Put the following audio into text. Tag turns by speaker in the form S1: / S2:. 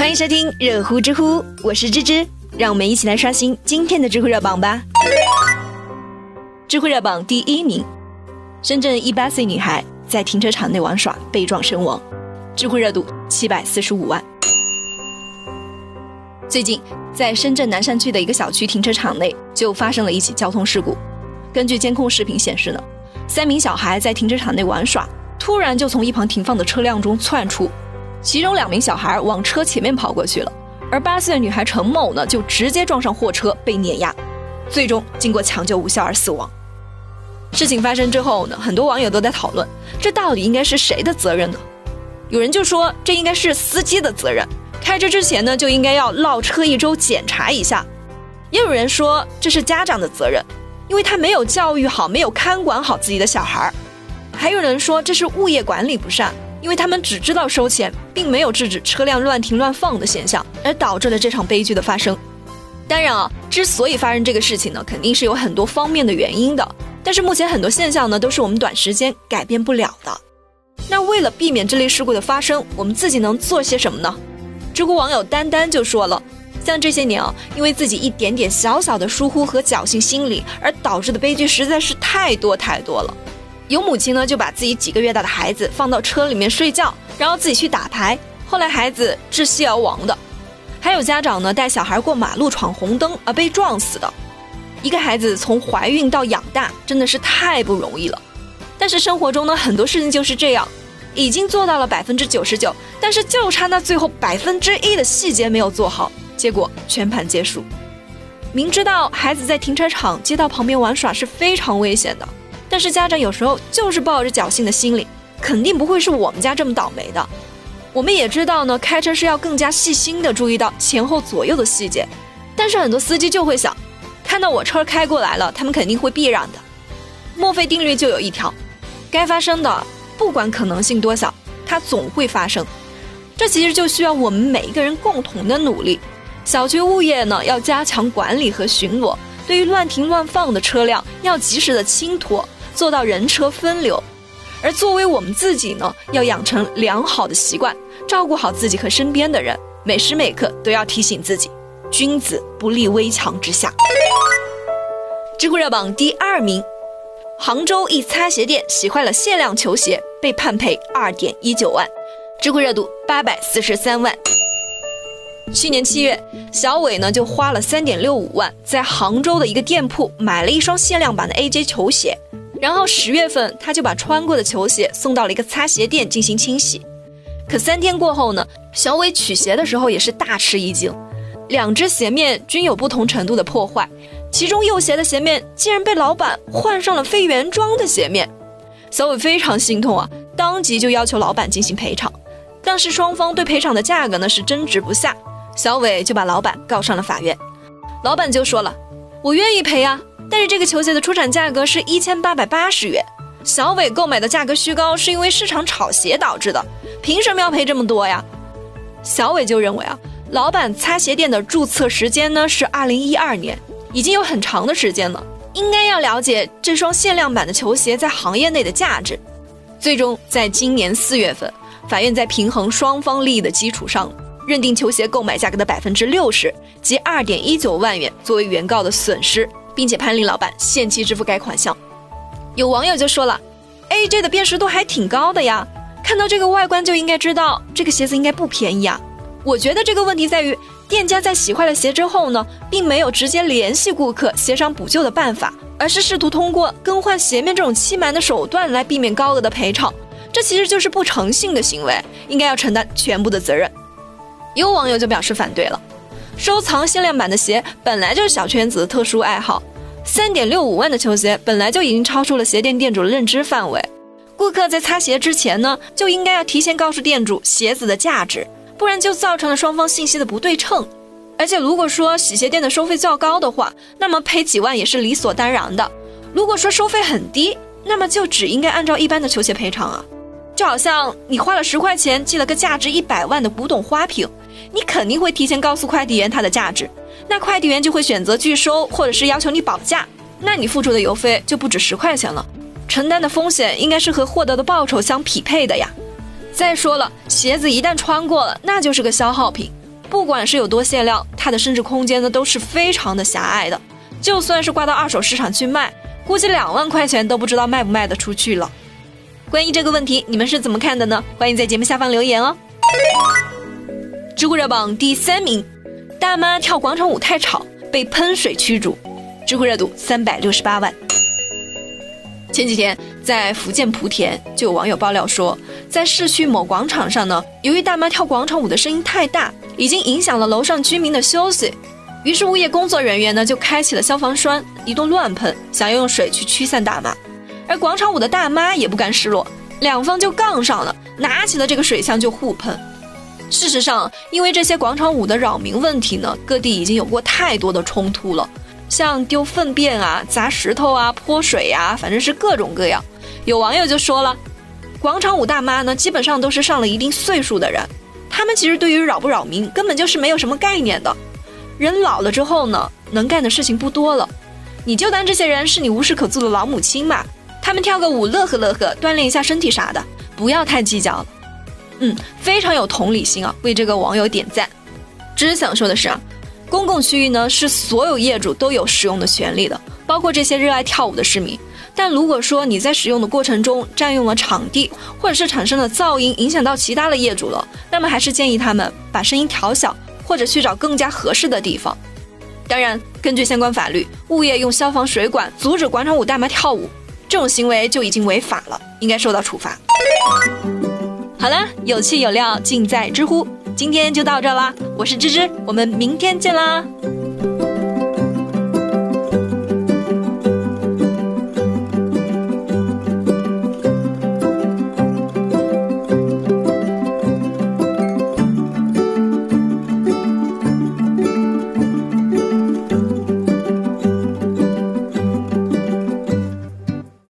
S1: 欢迎收听热乎知乎，我是芝芝，让我们一起来刷新今天的知乎热榜吧。知乎热榜第一名，深圳一八岁女孩在停车场内玩耍被撞身亡，知乎热度七百四十五万。最近，在深圳南山区的一个小区停车场内就发生了一起交通事故。根据监控视频显示呢，三名小孩在停车场内玩耍，突然就从一旁停放的车辆中窜出。其中两名小孩往车前面跑过去了，而八岁的女孩陈某呢，就直接撞上货车被碾压，最终经过抢救无效而死亡。事情发生之后呢，很多网友都在讨论，这到底应该是谁的责任呢？有人就说这应该是司机的责任，开车之前呢就应该要绕车一周检查一下。也有人说这是家长的责任，因为他没有教育好，没有看管好自己的小孩。还有人说这是物业管理不善。因为他们只知道收钱，并没有制止车辆乱停乱放的现象，而导致了这场悲剧的发生。当然啊，之所以发生这个事情呢，肯定是有很多方面的原因的。但是目前很多现象呢，都是我们短时间改变不了的。那为了避免这类事故的发生，我们自己能做些什么呢？知乎网友丹丹就说了，像这些年啊，因为自己一点点小小的疏忽和侥幸心理而导致的悲剧实在是太多太多了。有母亲呢，就把自己几个月大的孩子放到车里面睡觉，然后自己去打牌，后来孩子窒息而亡的；还有家长呢，带小孩过马路闯红灯而被撞死的。一个孩子从怀孕到养大，真的是太不容易了。但是生活中呢，很多事情就是这样，已经做到了百分之九十九，但是就差那最后百分之一的细节没有做好，结果全盘皆输。明知道孩子在停车场、街道旁边玩耍是非常危险的。但是家长有时候就是抱着侥幸的心理，肯定不会是我们家这么倒霉的。我们也知道呢，开车是要更加细心的注意到前后左右的细节。但是很多司机就会想，看到我车开过来了，他们肯定会避让的。墨菲定律就有一条，该发生的不管可能性多小，它总会发生。这其实就需要我们每一个人共同的努力。小区物业呢要加强管理和巡逻，对于乱停乱放的车辆要及时的清拖。做到人车分流，而作为我们自己呢，要养成良好的习惯，照顾好自己和身边的人，每时每刻都要提醒自己：君子不立危墙之下。知乎热榜第二名，杭州一擦鞋店洗坏了限量球鞋，被判赔二点一九万，知乎热度八百四十三万。去年七月，小伟呢就花了三点六五万，在杭州的一个店铺买了一双限量版的 AJ 球鞋。然后十月份，他就把穿过的球鞋送到了一个擦鞋店进行清洗。可三天过后呢，小伟取鞋的时候也是大吃一惊，两只鞋面均有不同程度的破坏，其中右鞋的鞋面竟然被老板换上了非原装的鞋面。小伟非常心痛啊，当即就要求老板进行赔偿，但是双方对赔偿的价格呢是争执不下，小伟就把老板告上了法院。老板就说了，我愿意赔啊。但是这个球鞋的出厂价格是一千八百八十元，小伟购买的价格虚高是因为市场炒鞋导致的，凭什么要赔这么多呀？小伟就认为啊，老板擦鞋店的注册时间呢是二零一二年，已经有很长的时间了，应该要了解这双限量版的球鞋在行业内的价值。最终在今年四月份，法院在平衡双方利益的基础上，认定球鞋购买价格的百分之六十即二点一九万元作为原告的损失。并且判令老板限期支付该款项。有网友就说了：“AJ 的辨识度还挺高的呀，看到这个外观就应该知道这个鞋子应该不便宜啊。”我觉得这个问题在于，店家在洗坏了鞋之后呢，并没有直接联系顾客协商补救的办法，而是试图通过更换鞋面这种欺瞒的手段来避免高额的赔偿。这其实就是不诚信的行为，应该要承担全部的责任。有网友就表示反对了。收藏限量版的鞋本来就是小圈子的特殊爱好，三点六五万的球鞋本来就已经超出了鞋店店主的认知范围。顾客在擦鞋之前呢，就应该要提前告诉店主鞋子的价值，不然就造成了双方信息的不对称。而且如果说洗鞋店的收费较高的话，那么赔几万也是理所当然的；如果说收费很低，那么就只应该按照一般的球鞋赔偿啊。就好像你花了十块钱寄了个价值一百万的古董花瓶。你肯定会提前告诉快递员它的价值，那快递员就会选择拒收，或者是要求你保价，那你付出的邮费就不止十块钱了，承担的风险应该是和获得的报酬相匹配的呀。再说了，鞋子一旦穿过了，那就是个消耗品，不管是有多限量，它的升值空间呢都是非常的狭隘的。就算是挂到二手市场去卖，估计两万块钱都不知道卖不卖得出去了。关于这个问题，你们是怎么看的呢？欢迎在节目下方留言哦。知乎热榜第三名，大妈跳广场舞太吵，被喷水驱逐，知乎热度三百六十八万。前几天在福建莆田就有网友爆料说，在市区某广场上呢，由于大妈跳广场舞的声音太大，已经影响了楼上居民的休息。于是物业工作人员呢就开启了消防栓，一顿乱喷，想要用水去驱散大妈。而广场舞的大妈也不甘示弱，两方就杠上了，拿起了这个水枪就互喷。事实上，因为这些广场舞的扰民问题呢，各地已经有过太多的冲突了，像丢粪便啊、砸石头啊、泼水呀，反正是各种各样。有网友就说了，广场舞大妈呢，基本上都是上了一定岁数的人，他们其实对于扰不扰民根本就是没有什么概念的。人老了之后呢，能干的事情不多了，你就当这些人是你无事可做的老母亲嘛。他们跳个舞，乐呵乐呵，锻炼一下身体啥的，不要太计较了。嗯，非常有同理心啊，为这个网友点赞。只是想说的是啊，公共区域呢是所有业主都有使用的权利的，包括这些热爱跳舞的市民。但如果说你在使用的过程中占用了场地，或者是产生了噪音，影响到其他的业主了，那么还是建议他们把声音调小。或者去找更加合适的地方。当然，根据相关法律，物业用消防水管阻止广场舞大妈跳舞，这种行为就已经违法了，应该受到处罚。好了，有趣有料尽在知乎，今天就到这啦，我是芝芝，我们明天见啦。